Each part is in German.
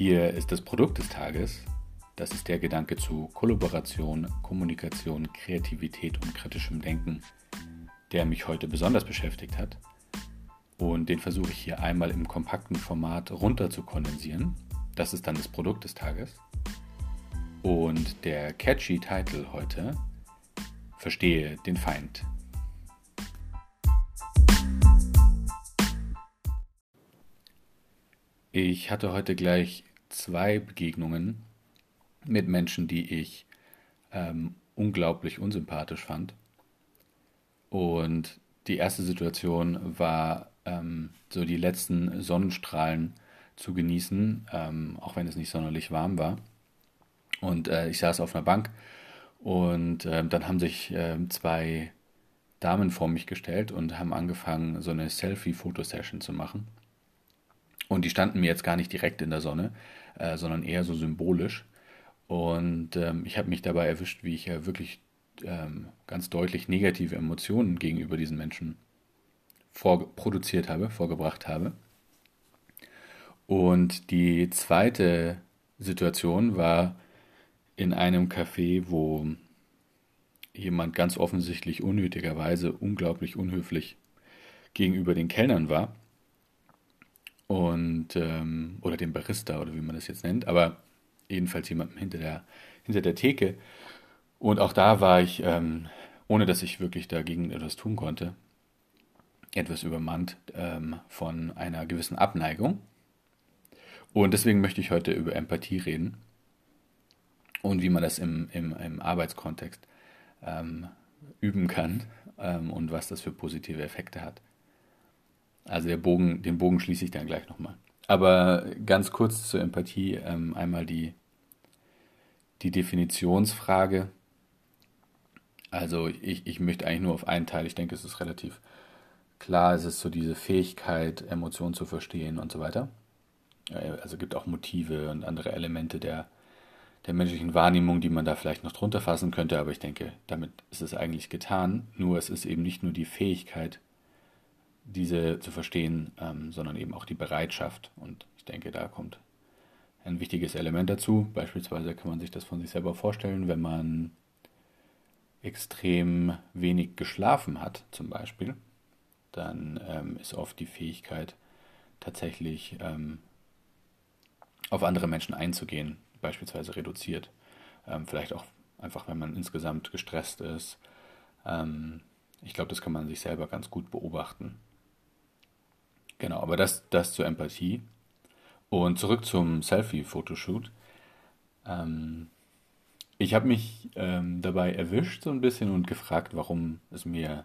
Hier ist das Produkt des Tages. Das ist der Gedanke zu Kollaboration, Kommunikation, Kreativität und kritischem Denken, der mich heute besonders beschäftigt hat. Und den versuche ich hier einmal im kompakten Format runter zu kondensieren. Das ist dann das Produkt des Tages. Und der catchy Titel heute, Verstehe den Feind. Ich hatte heute gleich zwei Begegnungen mit Menschen, die ich ähm, unglaublich unsympathisch fand. Und die erste Situation war ähm, so die letzten Sonnenstrahlen zu genießen, ähm, auch wenn es nicht sonderlich warm war. Und äh, ich saß auf einer Bank und äh, dann haben sich äh, zwei Damen vor mich gestellt und haben angefangen, so eine Selfie-Fotosession zu machen. Und die standen mir jetzt gar nicht direkt in der Sonne, äh, sondern eher so symbolisch. Und ähm, ich habe mich dabei erwischt, wie ich ja wirklich ähm, ganz deutlich negative Emotionen gegenüber diesen Menschen vorproduziert habe, vorgebracht habe. Und die zweite Situation war in einem Café, wo jemand ganz offensichtlich unnötigerweise unglaublich unhöflich gegenüber den Kellnern war und ähm, oder dem Barista oder wie man das jetzt nennt, aber jedenfalls jemandem hinter der hinter der Theke. Und auch da war ich, ähm, ohne dass ich wirklich dagegen etwas tun konnte, etwas übermannt ähm, von einer gewissen Abneigung. Und deswegen möchte ich heute über Empathie reden und wie man das im, im, im Arbeitskontext ähm, üben kann ähm, und was das für positive Effekte hat. Also der Bogen, den Bogen schließe ich dann gleich nochmal. Aber ganz kurz zur Empathie ähm, einmal die, die Definitionsfrage. Also ich, ich möchte eigentlich nur auf einen Teil, ich denke, es ist relativ klar, es ist so diese Fähigkeit, Emotionen zu verstehen und so weiter. Äh, also gibt auch Motive und andere Elemente der, der menschlichen Wahrnehmung, die man da vielleicht noch drunter fassen könnte, aber ich denke, damit ist es eigentlich getan. Nur es ist eben nicht nur die Fähigkeit, diese zu verstehen, ähm, sondern eben auch die Bereitschaft. Und ich denke, da kommt ein wichtiges Element dazu. Beispielsweise kann man sich das von sich selber vorstellen, wenn man extrem wenig geschlafen hat, zum Beispiel, dann ähm, ist oft die Fähigkeit, tatsächlich ähm, auf andere Menschen einzugehen, beispielsweise reduziert. Ähm, vielleicht auch einfach, wenn man insgesamt gestresst ist. Ähm, ich glaube, das kann man sich selber ganz gut beobachten. Genau, aber das, das zur Empathie. Und zurück zum Selfie-Fotoshoot. Ähm, ich habe mich ähm, dabei erwischt so ein bisschen und gefragt, warum es mir,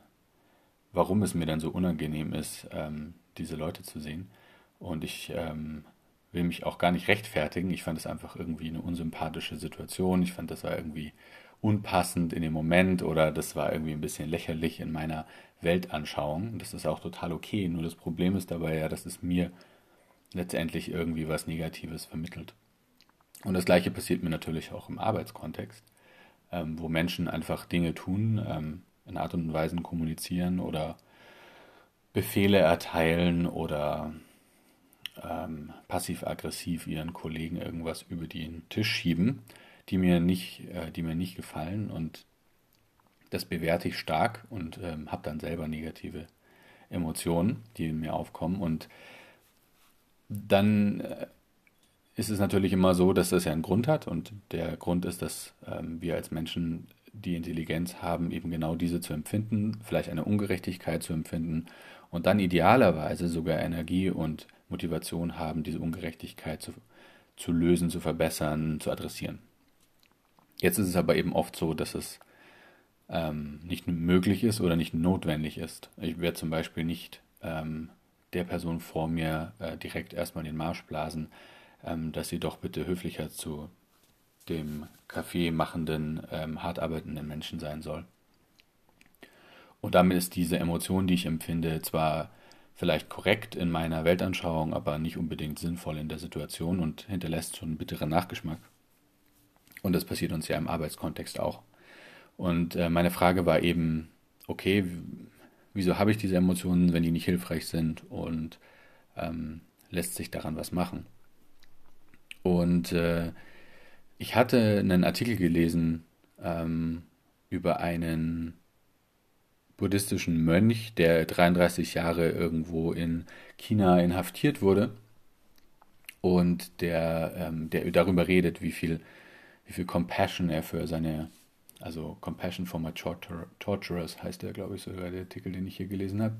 warum es mir dann so unangenehm ist, ähm, diese Leute zu sehen. Und ich ähm, will mich auch gar nicht rechtfertigen. Ich fand es einfach irgendwie eine unsympathische Situation. Ich fand, das war irgendwie unpassend in dem Moment oder das war irgendwie ein bisschen lächerlich in meiner Weltanschauung. Das ist auch total okay. Nur das Problem ist dabei ja, dass es mir letztendlich irgendwie was Negatives vermittelt. Und das gleiche passiert mir natürlich auch im Arbeitskontext, ähm, wo Menschen einfach Dinge tun, ähm, in Art und Weise kommunizieren oder Befehle erteilen oder ähm, passiv-aggressiv ihren Kollegen irgendwas über den Tisch schieben, die mir nicht, äh, die mir nicht gefallen und das bewerte ich stark und ähm, habe dann selber negative Emotionen, die in mir aufkommen und dann äh, ist es natürlich immer so, dass das ja einen Grund hat und der Grund ist, dass ähm, wir als Menschen die Intelligenz haben, eben genau diese zu empfinden, vielleicht eine Ungerechtigkeit zu empfinden und dann idealerweise sogar Energie und Motivation haben, diese Ungerechtigkeit zu, zu lösen, zu verbessern, zu adressieren. Jetzt ist es aber eben oft so, dass es ähm, nicht möglich ist oder nicht notwendig ist. Ich werde zum Beispiel nicht ähm, der Person vor mir äh, direkt erstmal den Marsch blasen, ähm, dass sie doch bitte höflicher zu dem Kaffee machenden, ähm, hart arbeitenden Menschen sein soll. Und damit ist diese Emotion, die ich empfinde, zwar vielleicht korrekt in meiner Weltanschauung, aber nicht unbedingt sinnvoll in der Situation und hinterlässt schon einen bitteren Nachgeschmack. Und das passiert uns ja im Arbeitskontext auch. Und äh, meine Frage war eben, okay, wieso habe ich diese Emotionen, wenn die nicht hilfreich sind und ähm, lässt sich daran was machen? Und äh, ich hatte einen Artikel gelesen ähm, über einen buddhistischen Mönch, der 33 Jahre irgendwo in China inhaftiert wurde und der, ähm, der darüber redet, wie viel, wie viel Compassion er für seine, also Compassion for my tortur Torturers heißt der, glaube ich, sogar der Artikel, den ich hier gelesen habe.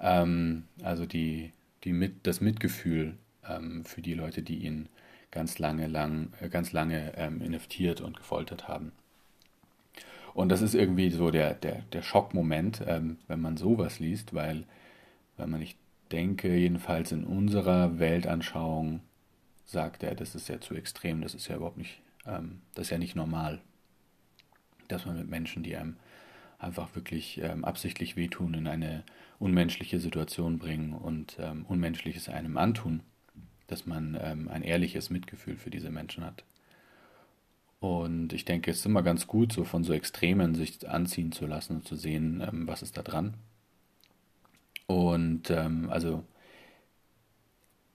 Ähm, also die, die mit, das Mitgefühl ähm, für die Leute, die ihn ganz lange, lang, äh, ganz lange ähm, inhaftiert und gefoltert haben. Und das ist irgendwie so der, der, der Schockmoment, ähm, wenn man sowas liest, weil, weil man, ich denke, jedenfalls in unserer Weltanschauung sagt er, das ist ja zu extrem, das ist ja überhaupt nicht, ähm, das ist ja nicht normal, dass man mit Menschen, die einem einfach wirklich ähm, absichtlich wehtun, in eine unmenschliche Situation bringen und ähm, Unmenschliches einem antun, dass man ähm, ein ehrliches Mitgefühl für diese Menschen hat. Und ich denke, es ist immer ganz gut, so von so Extremen sich anziehen zu lassen und zu sehen, ähm, was ist da dran. Und ähm, also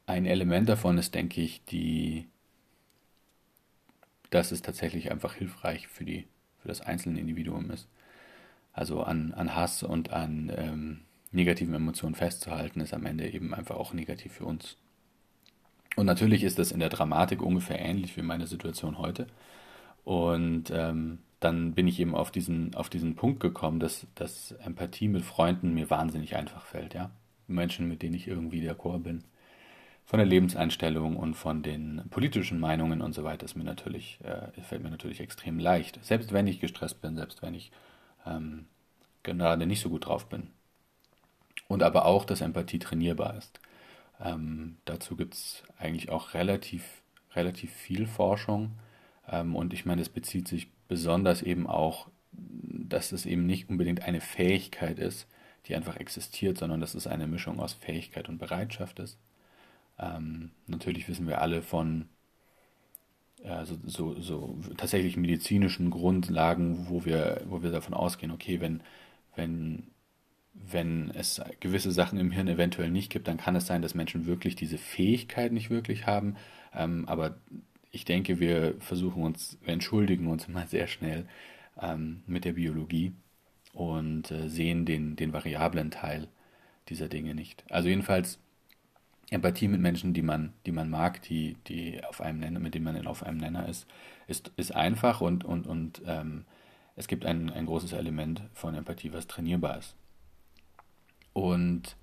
ein Element davon ist, denke ich, die, dass es tatsächlich einfach hilfreich für, die, für das einzelne Individuum ist. Also an, an Hass und an ähm, negativen Emotionen festzuhalten, ist am Ende eben einfach auch negativ für uns. Und natürlich ist das in der Dramatik ungefähr ähnlich wie meine Situation heute. Und ähm, dann bin ich eben auf diesen, auf diesen Punkt gekommen, dass, dass Empathie mit Freunden mir wahnsinnig einfach fällt, ja. Menschen, mit denen ich irgendwie d'accord bin. Von der Lebenseinstellung und von den politischen Meinungen und so weiter ist mir natürlich, äh, fällt mir natürlich extrem leicht. Selbst wenn ich gestresst bin, selbst wenn ich ähm, gerade nicht so gut drauf bin. Und aber auch, dass Empathie trainierbar ist. Ähm, dazu gibt es eigentlich auch relativ, relativ viel Forschung. Ähm, und ich meine, es bezieht sich besonders eben auch, dass es eben nicht unbedingt eine Fähigkeit ist, die einfach existiert, sondern dass es eine Mischung aus Fähigkeit und Bereitschaft ist. Ähm, natürlich wissen wir alle von äh, so, so, so, tatsächlich medizinischen Grundlagen, wo wir, wo wir davon ausgehen, okay, wenn, wenn, wenn es gewisse Sachen im Hirn eventuell nicht gibt, dann kann es sein, dass Menschen wirklich diese Fähigkeit nicht wirklich haben. Ähm, aber ich denke, wir versuchen uns, wir entschuldigen uns immer sehr schnell ähm, mit der Biologie und äh, sehen den, den variablen Teil dieser Dinge nicht. Also jedenfalls Empathie mit Menschen, die man, die man mag, die, die auf einem Nenner, mit denen man auf einem Nenner ist, ist, ist einfach und, und, und ähm, es gibt ein, ein großes Element von Empathie, was trainierbar ist. Und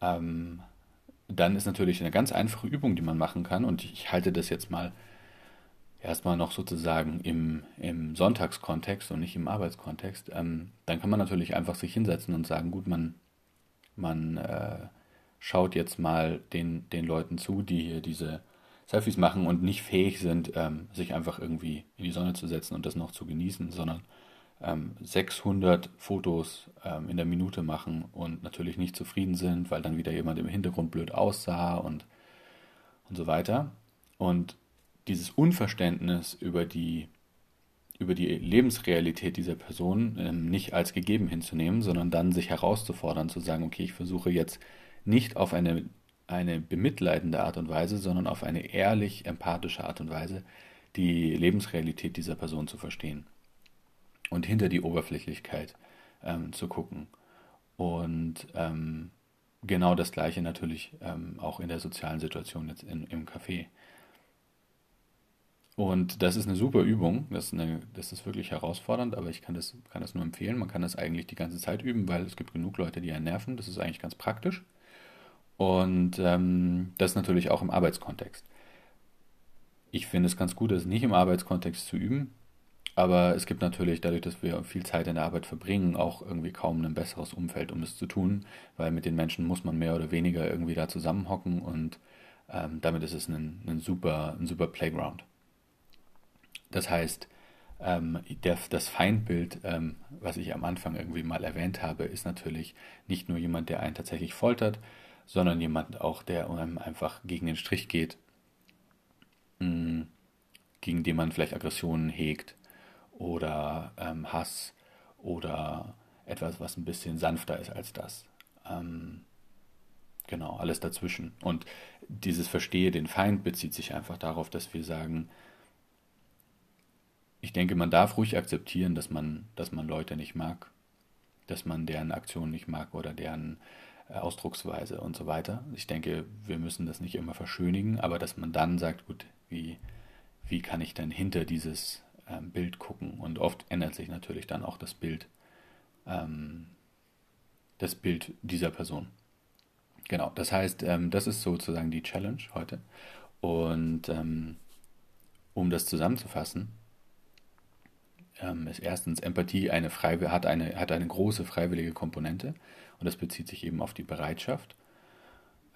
ähm, dann ist natürlich eine ganz einfache Übung, die man machen kann. Und ich halte das jetzt mal erstmal noch sozusagen im, im Sonntagskontext und nicht im Arbeitskontext. Ähm, dann kann man natürlich einfach sich hinsetzen und sagen, gut, man, man äh, schaut jetzt mal den, den Leuten zu, die hier diese Selfies machen und nicht fähig sind, ähm, sich einfach irgendwie in die Sonne zu setzen und das noch zu genießen, sondern ähm, 600 Fotos ähm, in der Minute machen und natürlich nicht zufrieden sind, weil dann wieder jemand im Hintergrund blöd aussah und, und so weiter. Und dieses Unverständnis über die, über die Lebensrealität dieser Person ähm, nicht als gegeben hinzunehmen, sondern dann sich herauszufordern, zu sagen, okay, ich versuche jetzt nicht auf eine, eine bemitleidende Art und Weise, sondern auf eine ehrlich empathische Art und Weise die Lebensrealität dieser Person zu verstehen und hinter die Oberflächlichkeit ähm, zu gucken. Und ähm, genau das Gleiche natürlich ähm, auch in der sozialen Situation jetzt in, im Café. Und das ist eine super Übung, das ist, eine, das ist wirklich herausfordernd, aber ich kann das, kann das nur empfehlen. Man kann das eigentlich die ganze Zeit üben, weil es gibt genug Leute, die einen nerven. Das ist eigentlich ganz praktisch. Und ähm, das natürlich auch im Arbeitskontext. Ich finde es ganz gut, das nicht im Arbeitskontext zu üben, aber es gibt natürlich, dadurch, dass wir viel Zeit in der Arbeit verbringen, auch irgendwie kaum ein besseres Umfeld, um es zu tun, weil mit den Menschen muss man mehr oder weniger irgendwie da zusammenhocken und ähm, damit ist es ein, ein, super, ein super Playground. Das heißt, ähm, der, das Feindbild, ähm, was ich am Anfang irgendwie mal erwähnt habe, ist natürlich nicht nur jemand, der einen tatsächlich foltert, sondern jemand auch, der einem einfach gegen den Strich geht, mm, gegen den man vielleicht Aggressionen hegt oder ähm, Hass oder etwas, was ein bisschen sanfter ist als das. Ähm, genau, alles dazwischen. Und dieses Verstehe den Feind bezieht sich einfach darauf, dass wir sagen, ich denke, man darf ruhig akzeptieren, dass man, dass man Leute nicht mag, dass man deren Aktionen nicht mag oder deren Ausdrucksweise und so weiter. Ich denke, wir müssen das nicht immer verschönigen, aber dass man dann sagt, gut, wie, wie kann ich denn hinter dieses ähm, Bild gucken? Und oft ändert sich natürlich dann auch das Bild, ähm, das Bild dieser Person. Genau, das heißt, ähm, das ist sozusagen die Challenge heute. Und ähm, um das zusammenzufassen, ähm, ist erstens Empathie eine hat, eine, hat eine große freiwillige Komponente und das bezieht sich eben auf die Bereitschaft,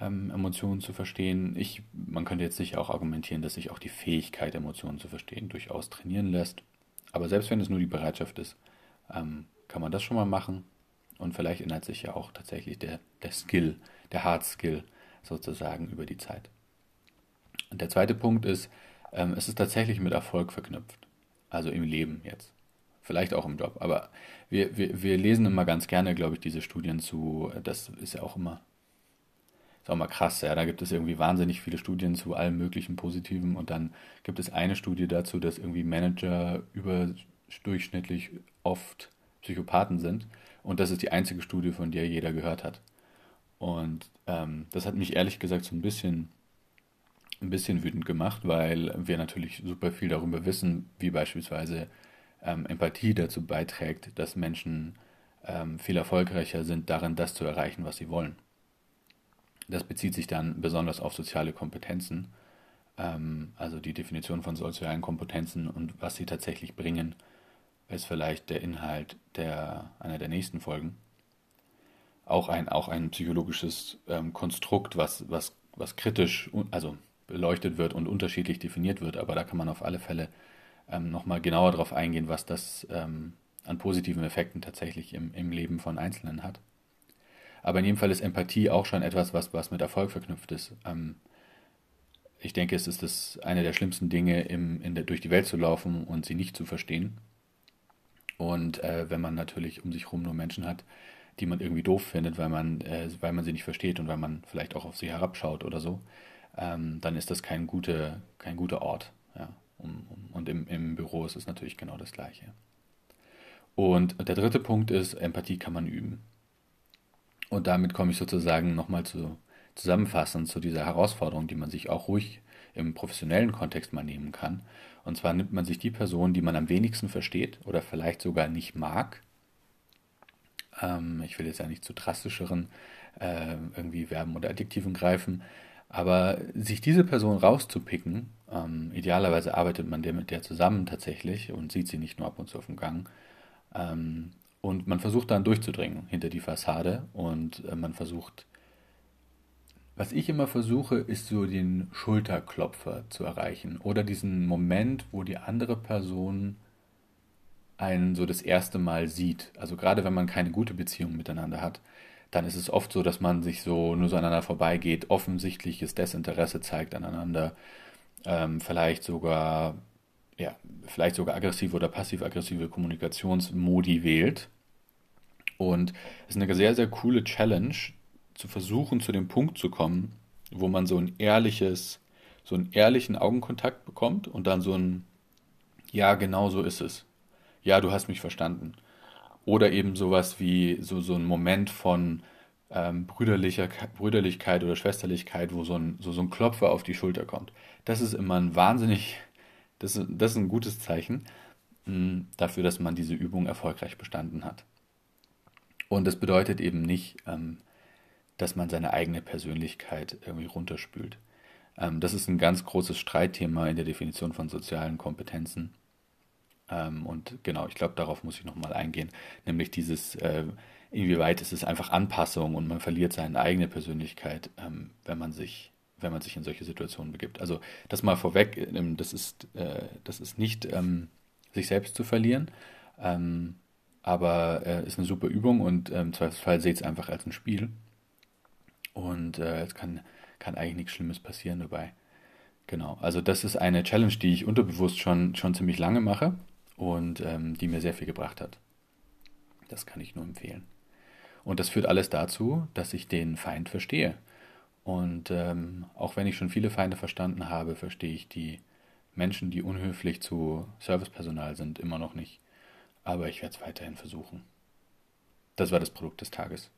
ähm, Emotionen zu verstehen. Ich, man könnte jetzt sicher auch argumentieren, dass sich auch die Fähigkeit, Emotionen zu verstehen, durchaus trainieren lässt. Aber selbst wenn es nur die Bereitschaft ist, ähm, kann man das schon mal machen. Und vielleicht ändert sich ja auch tatsächlich der, der Skill, der Hard Skill sozusagen über die Zeit. Und der zweite Punkt ist, ähm, es ist tatsächlich mit Erfolg verknüpft. Also im Leben jetzt. Vielleicht auch im Job. Aber wir, wir, wir lesen immer ganz gerne, glaube ich, diese Studien zu. Das ist ja auch immer, ist auch mal krass. Ja, da gibt es irgendwie wahnsinnig viele Studien zu allem möglichen Positiven. Und dann gibt es eine Studie dazu, dass irgendwie Manager überdurchschnittlich oft Psychopathen sind. Und das ist die einzige Studie, von der jeder gehört hat. Und ähm, das hat mich ehrlich gesagt so ein bisschen ein bisschen wütend gemacht, weil wir natürlich super viel darüber wissen, wie beispielsweise ähm, Empathie dazu beiträgt, dass Menschen ähm, viel erfolgreicher sind darin, das zu erreichen, was sie wollen. Das bezieht sich dann besonders auf soziale Kompetenzen, ähm, also die Definition von sozialen Kompetenzen und was sie tatsächlich bringen, ist vielleicht der Inhalt der, einer der nächsten Folgen. Auch ein, auch ein psychologisches ähm, Konstrukt, was, was, was kritisch, also beleuchtet wird und unterschiedlich definiert wird, aber da kann man auf alle Fälle ähm, nochmal genauer darauf eingehen, was das ähm, an positiven Effekten tatsächlich im, im Leben von Einzelnen hat. Aber in jedem Fall ist Empathie auch schon etwas, was, was mit Erfolg verknüpft ist. Ähm, ich denke, es ist das eine der schlimmsten Dinge, im, der, durch die Welt zu laufen und sie nicht zu verstehen. Und äh, wenn man natürlich um sich herum nur Menschen hat, die man irgendwie doof findet, weil man, äh, weil man sie nicht versteht und weil man vielleicht auch auf sie herabschaut oder so, ähm, dann ist das kein, gute, kein guter Ort. Ja. Und im, im Büro ist es natürlich genau das Gleiche. Und der dritte Punkt ist, Empathie kann man üben. Und damit komme ich sozusagen nochmal zu zusammenfassend zu dieser Herausforderung, die man sich auch ruhig im professionellen Kontext mal nehmen kann. Und zwar nimmt man sich die Person, die man am wenigsten versteht oder vielleicht sogar nicht mag. Ähm, ich will jetzt ja nicht zu drastischeren äh, irgendwie Verben oder Adjektiven greifen, aber sich diese Person rauszupicken, ähm, idealerweise arbeitet man mit der zusammen tatsächlich und sieht sie nicht nur ab und zu auf dem Gang. Ähm, und man versucht dann durchzudringen hinter die Fassade und äh, man versucht, was ich immer versuche, ist so den Schulterklopfer zu erreichen oder diesen Moment, wo die andere Person einen so das erste Mal sieht. Also gerade wenn man keine gute Beziehung miteinander hat, dann ist es oft so, dass man sich so nur so aneinander vorbeigeht, offensichtliches Desinteresse zeigt aneinander, ähm, vielleicht sogar, ja, vielleicht sogar aggressive oder passiv-aggressive Kommunikationsmodi wählt. Und es ist eine sehr, sehr coole Challenge, zu versuchen, zu dem Punkt zu kommen, wo man so ein ehrliches, so einen ehrlichen Augenkontakt bekommt und dann so ein, ja, genau so ist es. Ja, du hast mich verstanden. Oder eben sowas wie so, so ein Moment von ähm, Brüderlicher, Brüderlichkeit oder Schwesterlichkeit, wo so ein, so, so ein Klopfer auf die Schulter kommt. Das ist immer ein wahnsinnig, das, das ist ein gutes Zeichen mh, hm, dafür, dass man diese Übung erfolgreich bestanden hat. Und das bedeutet eben nicht, ähm, dass man seine eigene Persönlichkeit irgendwie runterspült. Ähm, das ist ein ganz großes Streitthema in der Definition von sozialen Kompetenzen. Ähm, und genau, ich glaube, darauf muss ich nochmal eingehen, nämlich dieses, äh, inwieweit ist es einfach Anpassung und man verliert seine eigene Persönlichkeit, ähm, wenn man sich wenn man sich in solche Situationen begibt. Also das mal vorweg, ähm, das ist, äh, das ist nicht ähm, sich selbst zu verlieren, ähm, aber äh, ist eine super Übung und im Zweifelsfall seht es einfach als ein Spiel. Und äh, es kann, kann eigentlich nichts Schlimmes passieren dabei. Genau, also das ist eine Challenge, die ich unterbewusst schon, schon ziemlich lange mache und die mir sehr viel gebracht hat. Das kann ich nur empfehlen. Und das führt alles dazu, dass ich den Feind verstehe. Und ähm, auch wenn ich schon viele Feinde verstanden habe, verstehe ich die Menschen, die unhöflich zu Servicepersonal sind, immer noch nicht. Aber ich werde es weiterhin versuchen. Das war das Produkt des Tages.